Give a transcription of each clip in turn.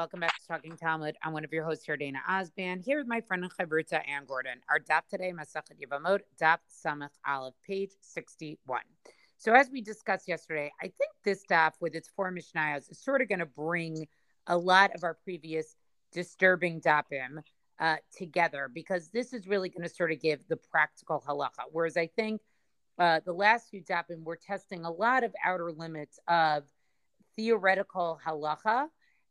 Welcome back to Talking Talmud. I'm one of your hosts here, Dana Osban, here with my friend Chavruta Anne Gordon. Our daf today, Masachet Yevamot, daf Samach Aleph, page 61. So as we discussed yesterday, I think this daf with its four Mishnayos is sort of going to bring a lot of our previous disturbing dapim uh, together because this is really going to sort of give the practical halacha. Whereas I think uh, the last few dapim were testing a lot of outer limits of theoretical halacha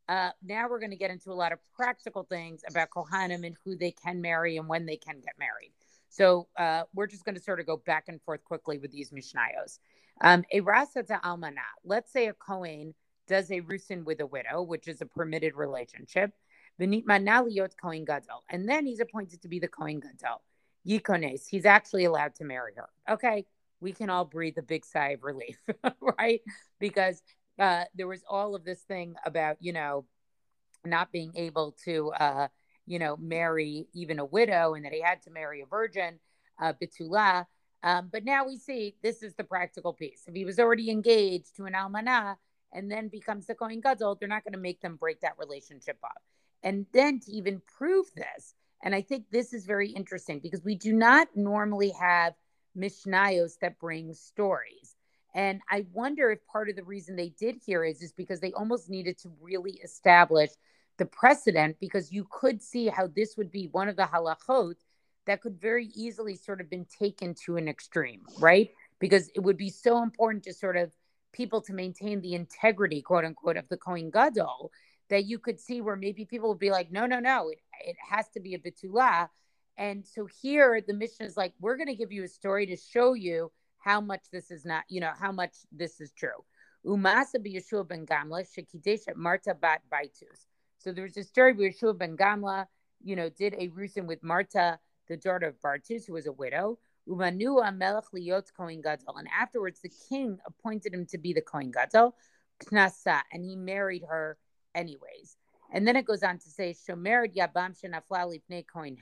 uh, now we're going to get into a lot of practical things about Kohanim and who they can marry and when they can get married. So uh, we're just going to sort of go back and forth quickly with these Mishnayos. Um, a rasa to almana. Let's say a Kohen does a rusin with a widow, which is a permitted relationship. Kohen Gadol. And then he's appointed to be the Kohen Gadol. Yikones. He's actually allowed to marry her. Okay. We can all breathe a big sigh of relief, right? Because uh, there was all of this thing about you know not being able to uh, you know marry even a widow and that he had to marry a virgin uh, bitula um, but now we see this is the practical piece if he was already engaged to an almanah and then becomes the Kohen Gadol, they're not going to make them break that relationship up. And then to even prove this, and I think this is very interesting because we do not normally have Mishnayos that bring stories. And I wonder if part of the reason they did here is is because they almost needed to really establish the precedent because you could see how this would be one of the halachot that could very easily sort of been taken to an extreme, right? Because it would be so important to sort of people to maintain the integrity, quote unquote, of the Kohen Gadol that you could see where maybe people would be like, no, no, no, it, it has to be a bitula. And so here the Mishnah is like, we're going to give you a story to show you how much this is not, you know, how much this is true. Umasa Yeshua ben Gamla, Shekidesh Marta bat Baitus. So there's a story where Yeshua ben Gamla, you know, did a rusin with Marta, the daughter of Baitus, who was a widow. Umanu Melech Liot Kohen Gadol. And afterwards, the king appointed him to be the Kohen Gadol, Knasa, and he married her anyways. And then it goes on to say, Shomered Yabam Kohen.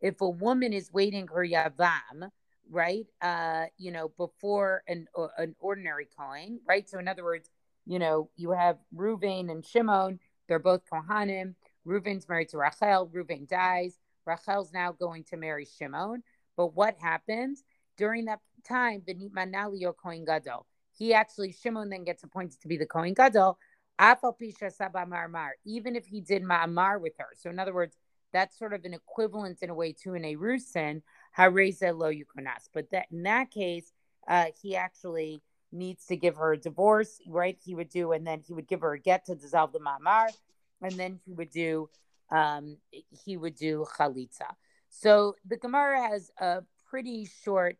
If a woman is waiting her Yavam, right? Uh, you know, before an an ordinary Kohen, right? So in other words, you know, you have Ruvain and Shimon. They're both Kohanim. Ruvain's married to Rachel. Ruvain dies. Rachel's now going to marry Shimon. But what happens during that time? Benit Manalio Kohen Gadol. He actually Shimon then gets appointed to be the Kohen Gadol. Afal pisha sabamamar. Even if he did Ma'amar with her. So in other words, that's sort of an equivalent in a way to an Erusin hareze lo yukonas. But that in that case, uh, he actually needs to give her a divorce, right? He would do, and then he would give her a get to dissolve the mamar, and then he would do, um, he would do chalitza. So the Gemara has a pretty short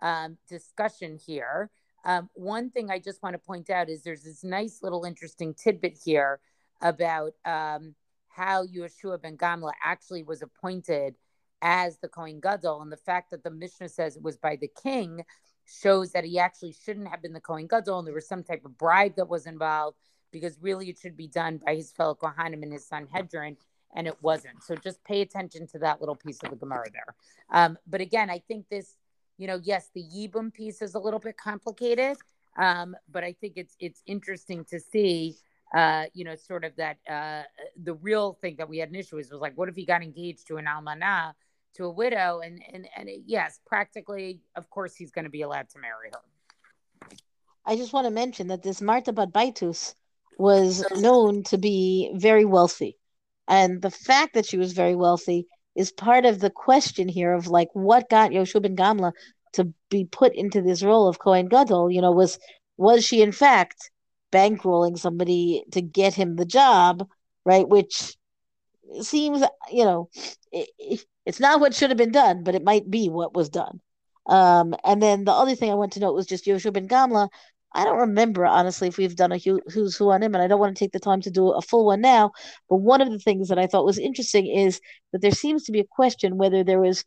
um, discussion here. Um, one thing I just want to point out is there's this nice little interesting tidbit here about um, how Yeshua ben Gamla actually was appointed as the Kohen Gadol. And the fact that the Mishnah says it was by the king shows that he actually shouldn't have been the Kohen Gadol and there was some type of bribe that was involved because really it should be done by his fellow Kohanim and his Sanhedrin, and it wasn't. So just pay attention to that little piece of the Gemara there. Um, but again, I think this, you know, yes, the Yibum piece is a little bit complicated, um, but I think it's it's interesting to see. Uh, you know, sort of that uh, the real thing that we had an issue with was like, what if he got engaged to an almanah to a widow and and and yes practically of course he's going to be allowed to marry her i just want to mention that this marta Baitus was known to be very wealthy and the fact that she was very wealthy is part of the question here of like what got Yoshua ben Gamla to be put into this role of Cohen Gadol. You know, was was she in fact bankrolling somebody to get him the job, right? Which seems, you know, it's not what should have been done, but it might be what was done. Um, and then the other thing I want to note was just Yoshua ben Gamla. I don't remember honestly if we've done a who's who on him, and I don't want to take the time to do a full one now. But one of the things that I thought was interesting is that there seems to be a question whether there was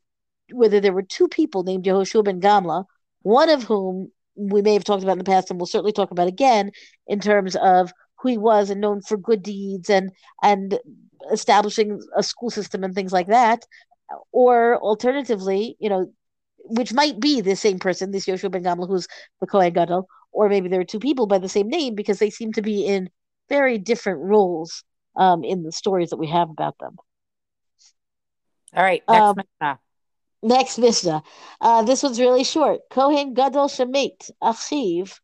whether there were two people named Yehoshua ben Gamla, one of whom we may have talked about in the past, and we'll certainly talk about again in terms of who he was and known for good deeds and and establishing a school system and things like that or alternatively, you know, which might be the same person, this Yoshua ben Gamla, who's the Kohen Gadol, or maybe there are two people by the same name because they seem to be in very different roles um, in the stories that we have about them. All right, next um, Mishnah. Next Mishnah. Uh, this one's really short. Kohen Gadol Shemit Achiv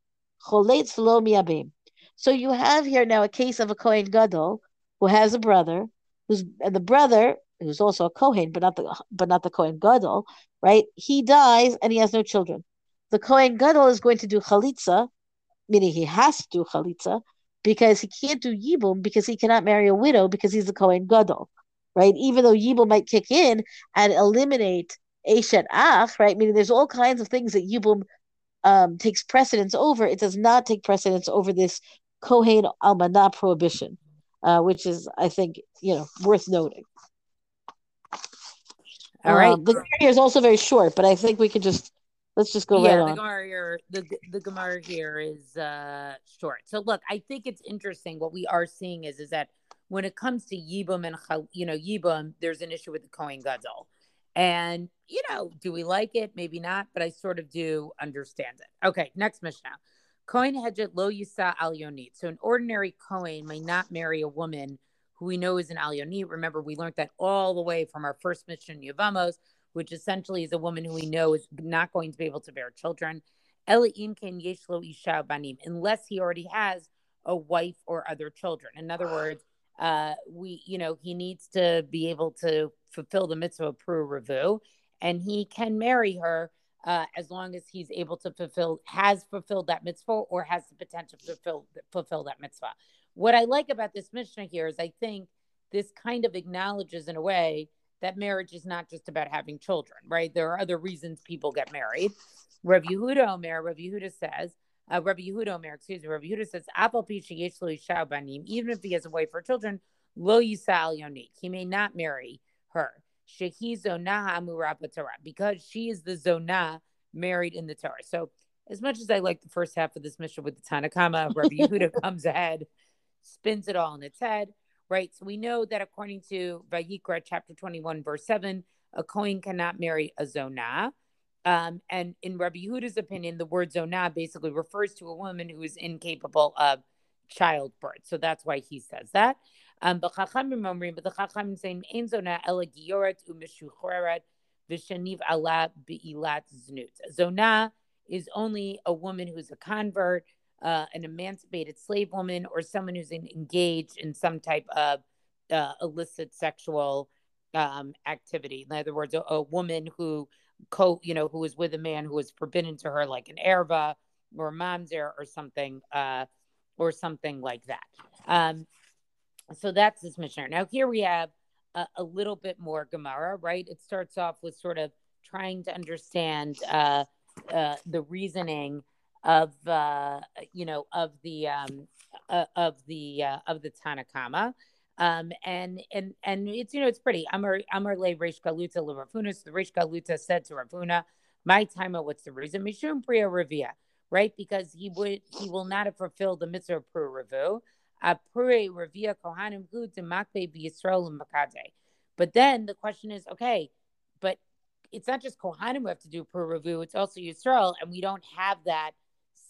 Choletz V'lo Miyabim. So you have here now a case of a Kohen Gadol who has a brother who's and the brother who's also a Kohen, but not the but not the Kohen Gadol, right? He dies and he has no children. The Kohen Gadol is going to do chalitza, meaning he has to do chalitza, because he can't do yibum because he cannot marry a widow because he's the Kohen Gadol, right? Even though yibum might kick in and eliminate Eshet Ach, right? Meaning there's all kinds of things that yibum um, takes precedence over. It does not take precedence over this Kohen Almanah prohibition, uh, which is, I think, you know, worth noting. All right. Um, the here is also very short, but I think we could just let's just go yeah, right the on. Gemara here, the the Gemara here is uh, short. So look, I think it's interesting. What we are seeing is is that when it comes to Yibum and you know Yibum, there's an issue with the Kohen Gadol, and you know, do we like it? Maybe not, but I sort of do understand it. Okay, next Mishnah. Kohen Hedget lo yisa al yonit. So an ordinary Kohen may not marry a woman who we know is an Alyonit. Remember, we learned that all the way from our first Mishnah, Yavamos, which essentially is a woman who we know is not going to be able to bear children. Elim ken yeshlo isha banim, unless he already has a wife or other children. In other words, uh, we, you know, he needs to be able to fulfill the mitzvah Pru Revu, and he can marry her uh, as long as he's able to fulfill, has fulfilled that mitzvah or has the potential to fulfill, fulfill that mitzvah. What I like about this Mishnah here is I think this kind of acknowledges in a way that marriage is not just about having children, right? There are other reasons people get married. Rav Yehuda Omer, Rav Yehuda says, uh, Rabbi Yehuda Omer, excuse me, Rabbi Yehuda says, Apal banim, even if he has a wife or children, lo yisal yonik, he may not marry her. Shehi zonah because she is the zonah married in the Torah. So, as much as I like the first half of this Mishnah with the Tanna Kamma, Rabbi Yehuda comes ahead spins it all in its head, right? So we know that according to Vayikra chapter 21, verse 7, a Kohen cannot marry a Zonah. Um, and in Rabbi Yehuda's opinion, the word Zonah basically refers to a woman who is incapable of childbirth. So that's why he says that. Um, but the Chachamim saying, Ein Zonah ela gioret u'mishucheret v'shaniv ala be'ilat znut. Zonah is only a woman who's a convert uh, an emancipated slave woman or someone who's engaged in some type of uh, illicit sexual um, activity. In other words, a, a, woman who co, you know, who is with a man who is forbidden to her, like an erva or a mamzer or something, uh, or something like that. Um, so that's this missionary. Now here we have a, a, little bit more Gemara, right? It starts off with sort of trying to understand uh, uh, the reasoning of uh, you know of the um, uh, of the uh, of the Tanna Kamma. Um, and and and it's you know it's pretty. Amar Amar le Reish Galuta So the Reish Galuta said to Rav Huna, "My time, what's the reason? Mishum Priya Ravia, right? Because he would he will not have fulfilled the mitzvah of Priya Ravu. Apure Ravia Kohanim Gud and Makbe Yisrael and Makade. But then the question is, okay, but it's not just Kohanim who have to do Priya Ravu; it's also Yisrael, and we don't have that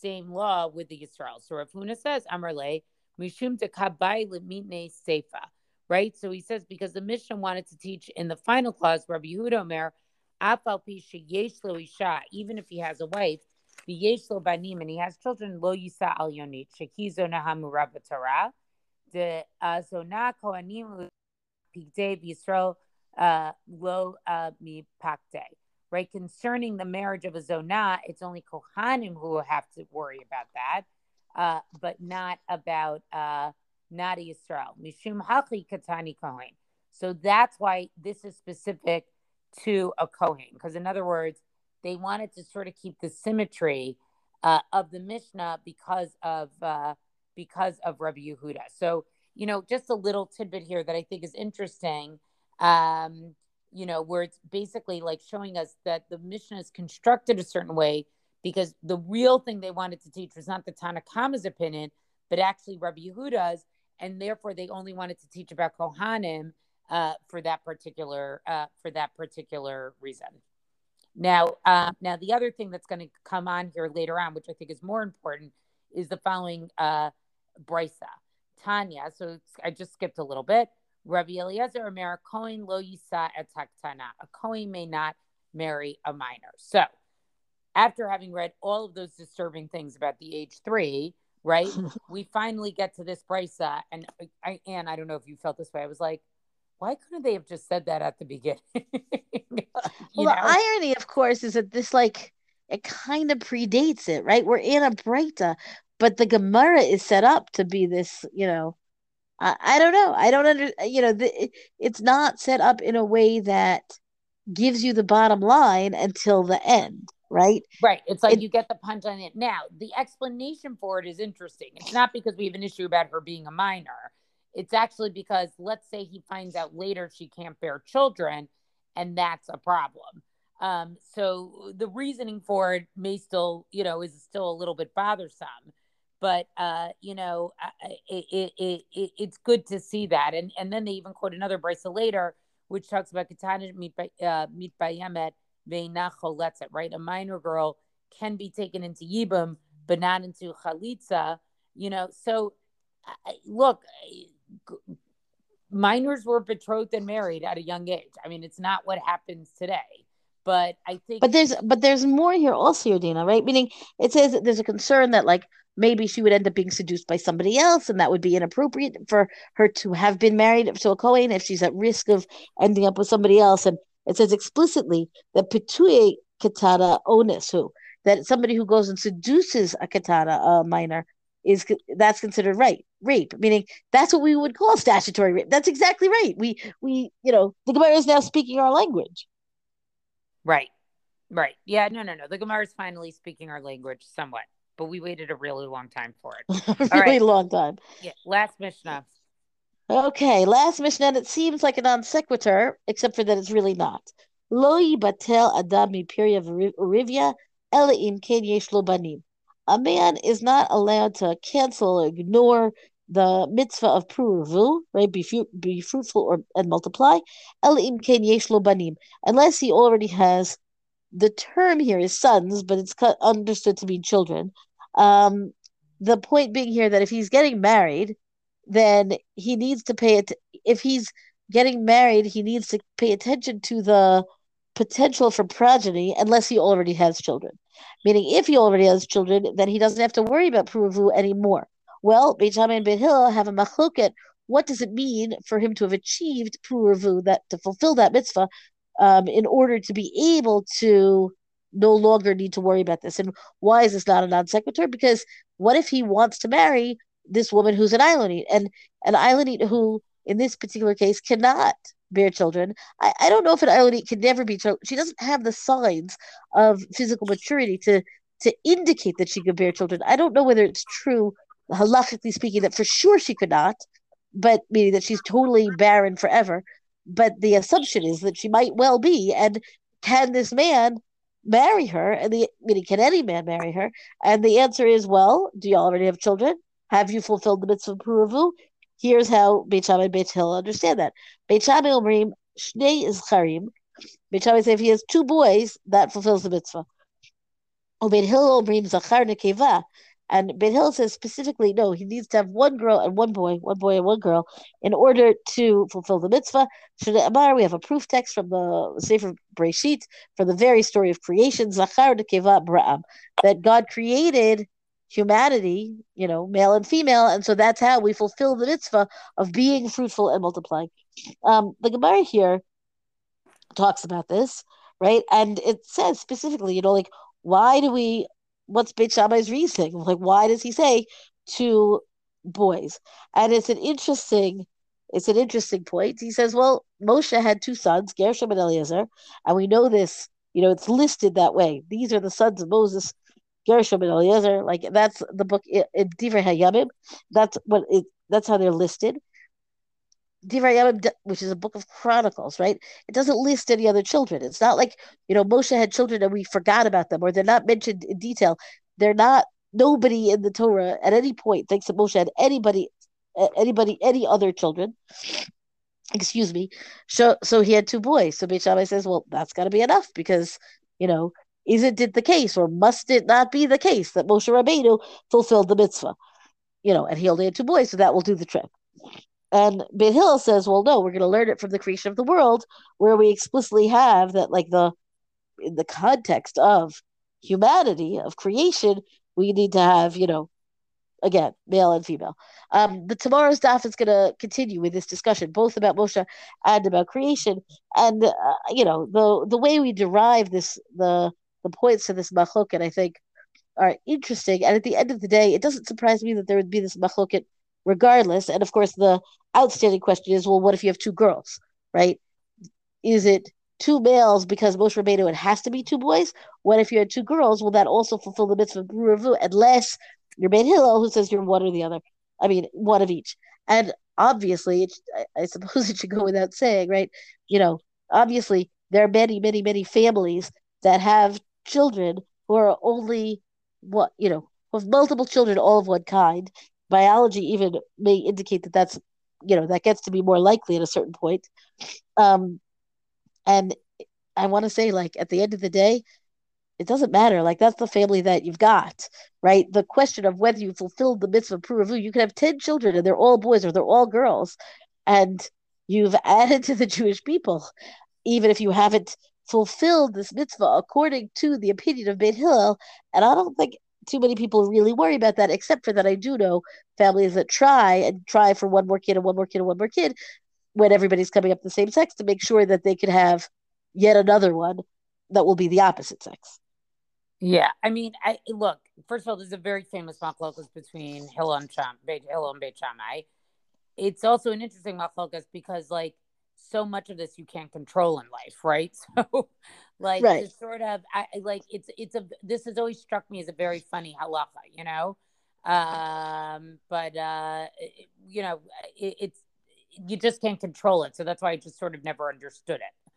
same law with the Yisrael. So Rav Huna says, Amarle, Mishum de Kabai Lemine Seifa. Right? So he says, because the Mishnah wanted to teach in the final clause, Rabbi Yehuda Omer, Afal Pisha Yeshlo Isha, even if he has a wife, the Yeshlo Banim, and he has children, Lo Yisa Al Yonit, Shekizo Nahamu Torah, the Zona Kohanim Pigde Yisrael uh, Lo uh, Mi Pakde right? Concerning the marriage of a zonah, it's only Kohanim who will have to worry about that, uh, but not about uh, not Yisrael. Mishum Haki Katani Kohen. So that's why this is specific to a Kohen, because in other words, they wanted to sort of keep the symmetry uh, of the Mishnah because of uh, because of Rabbi Yehuda. So you know, just a little tidbit here that I think is interesting. Um, you know, where it's basically like showing us that the Mishnah is constructed a certain way because the real thing they wanted to teach was not the Tanna Kamma's opinion, but actually Rabbi Yehuda's, and therefore they only wanted to teach about Kohanim uh, for that particular uh, for that particular reason. Now, uh, now the other thing that's going to come on here later on, which I think is more important, is the following uh, brisa. Tanya. So I just skipped a little bit. Rabbi Eliezer Omer Cohen lo yisa et haktana. A Cohen may not marry a minor. So after having read all of those disturbing things about the age three, right? we finally get to this brisa, uh, and I and I don't know if you felt this way. I was like, why couldn't they have just said that at the beginning? well, know? the irony, of course, is that this like it kind of predates it, right? We're in a breita, but the Gemara is set up to be this, you know. I, I don't know. I don't under, you know, the, it's not set up in a way that gives you the bottom line until the end right? Right. It's like it, you get the punch on it. Now, the explanation for it is interesting. It's not because we have an issue about her being a minor. It's actually because let's say he finds out later she can't bear children, and that's a problem. Um, so the reasoning for it may still, you know, is still a little bit bothersome. But uh, you know, it, it, it, it, it's good to see that. And and then they even quote another brisa later, which talks about katana meet by uh, meet right? A minor girl can be taken into yibum, but not into chalitza. You know, so look, minors were betrothed and married at a young age. I mean, it's not what happens today. But I think But there's but there's more here also, Dina, right? Meaning it says there's a concern that like maybe she would end up being seduced by somebody else and that would be inappropriate for her to have been married to a Kohen if she's at risk of ending up with somebody else. And it says explicitly that pitui katana onesu, that somebody who goes and seduces a katana, a minor, is that's considered right rape meaning that's what we would call statutory rape. That's exactly right. We we you know the gemara is now speaking our language. Right. Right. Yeah no no no. The gemara is finally speaking our language somewhat but we waited a really long time for it a really right. long time yeah last mishnah okay last mishnah and it seems like a non sequitur except for that it's really not lo yibatel adam mipiria urivia ela im ken yesh lo banim a man is not allowed to cancel or ignore the mitzvah of pruvu, right? Be, be fruitful or and multiply. Unless he already has the term here is sons, but it's understood to mean children. Um, the point being here that if he's getting married, then he needs to pay it. If he's getting married, he needs to pay attention to the potential for progeny unless he already has children. Meaning, if he already has children, then he doesn't have to worry about Puravu anymore. Well, Beit and Beit have a machloket. What does it mean for him to have achieved Puravu, that to fulfill that mitzvah, um, in order to be able to no longer need to worry about this? And why is this not a non sequitur? Because what if he wants to marry this woman who's an Ilonite and an Ilonite who, in this particular case, cannot bear children. I, I don't know if an Ilonite can never be. She doesn't have the signs of physical maturity to to indicate that she could bear children. I don't know whether it's true, halachically speaking, that for sure she could not, but meaning that she's totally barren forever. But the assumption is that she might well be. And can this man marry her? And the meaning, can any man marry her? And the answer is, well, do you already have children? Have you fulfilled the mitzvah of Puravu? Here's how Beit Shammai and Beit Hillel understand that. Beit Shammai Omrim, Shnei is Charim. Beit Shammai say if he has two boys, that fulfills the mitzvah. Beit Hillel Omrim Zachar Nekeva. And Beit Hillel says specifically, no, he needs to have one girl and one boy, one boy and one girl, in order to fulfill the mitzvah. The Amar, we have a proof text from the Sefer Breshit for the very story of creation, Zachar Nekeva Bra'am, that God created humanity, you know, male and female, and so that's how we fulfill the mitzvah of being fruitful and multiplying. Um, the Gemara here talks about this, right? And it says specifically, you know, like why do we? What's Beit Shammai's reasoning? Like, why does he say two boys? And it's an interesting, it's an interesting point. He says, well, Moshe had two sons, Gershom and Eliezer, and we know this. You know, it's listed that way. These are the sons of Moses Gershom and Eliezer, like that's the book in Divrei Hayamim. That's what it. That's how they're listed. Divrei which is a book of chronicles, right? It doesn't list any other children. It's not like you know Moshe had children and we forgot about them, or they're not mentioned in detail. They're not. Nobody in the Torah at any point thinks that Moshe had anybody, anybody, any other children. Excuse me. So, so he had two boys. So Beit Shammai says, well, that's got to be enough because you know is it the case, or must it not be the case that Moshe Rabbeinu fulfilled the mitzvah? you know, and he only had two boys, so that will do the trick. And Beit Hill says, well, no, we're going to learn it from the creation of the world, where we explicitly have that, like the in the context of humanity of creation, we need to have, you know, again, male and female. Um, the tomorrow's daf is going to continue with this discussion, both about Moshe and about creation, and uh, you know the the way we derive this the the points to this machloket, I think, are interesting. And at the end of the day, it doesn't surprise me that there would be this machloket regardless. And of course, the outstanding question is, well, what if you have two girls, right? Is it two males because Moshe Rabbeinu it has to be two boys? What if you had two girls? Will that also fulfill the mitzvah of Ravu unless you're Beit Hillel who says you're one or the other? I mean, one of each. And obviously, it, I suppose it should go without saying, right? You know, obviously, there are many, many, many families that have children who are only what you know with multiple children, all of one kind. Biology even may indicate that that's you know that gets to be more likely at a certain point. Um, and I want to say, like at the end of the day, it doesn't matter. Like that's the family that you've got, right? The question of whether you fulfilled the mitzvah of you can have ten children and they're all boys or they're all girls, and you've added to the Jewish people, even if you haven't fulfilled this mitzvah according to the opinion of Beit Hillel. And I don't think too many people really worry about that, except for that I do know families that try and try for one more kid and one more kid and one more kid when everybody's coming up the same sex to make sure that they could have yet another one that will be the opposite sex. Yeah, I mean, I look. First of all, there's a very famous machlokas between Hillel and Sham, Beit Hillel and Beit Shammai. It's also an interesting machlokas because, like, so much of this you can't control in life, right? So, like, right. sort of, I like it's it's a this has always struck me as a very funny halacha, you know. Um, but uh, it, you know, it, it's you just can't control it, so that's why I just sort of never understood it.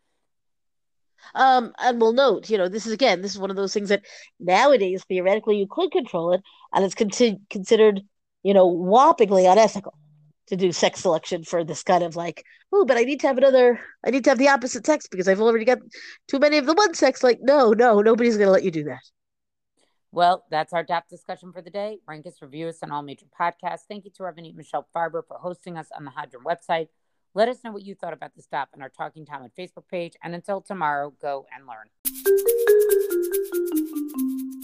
Um, and we'll note, you know, this is again, this is one of those things that nowadays theoretically you could control it, and it's con- considered, you know, whoppingly unethical to do sex selection for this kind of like, oh, but I need to have another, I need to have the opposite sex because I've already got too many of the one sex. Like, no, no, nobody's going to let you do that. Well, that's our daf discussion for the day. Rank us, review us on all major podcasts. Thank you to Rabbanit Michelle Farber for hosting us on the Hadran website. Let us know what you thought about the stop on our Talking Talmud Facebook page. And until tomorrow, go and learn.